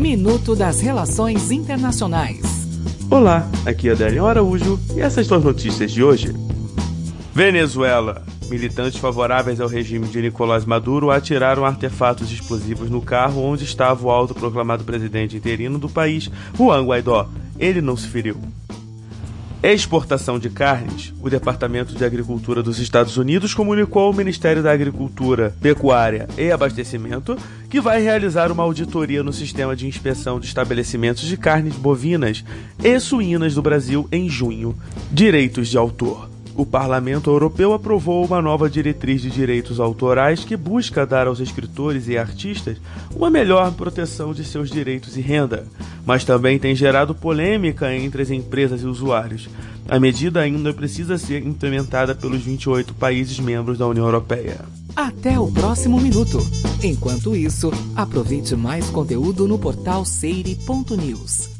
Minuto das Relações Internacionais. Olá, aqui é Adélio Araújo e essas são as notícias de hoje. Venezuela. Militantes favoráveis ao regime de Nicolás Maduro atiraram artefatos explosivos no carro onde estava o autoproclamado presidente interino do país, Juan Guaidó. Ele não se feriu. Exportação de carnes. O Departamento de Agricultura dos Estados Unidos comunicou ao Ministério da Agricultura, Pecuária e Abastecimento que vai realizar uma auditoria no sistema de inspeção de estabelecimentos de carnes bovinas e suínas do Brasil em junho. Direitos de autor. O Parlamento Europeu aprovou uma nova diretriz de direitos autorais que busca dar aos escritores e artistas uma melhor proteção de seus direitos e renda, mas também tem gerado polêmica entre as empresas e usuários. A medida ainda precisa ser implementada pelos 28 países membros da União Europeia. Até o próximo minuto. Enquanto isso, aproveite mais conteúdo no portal seire.news.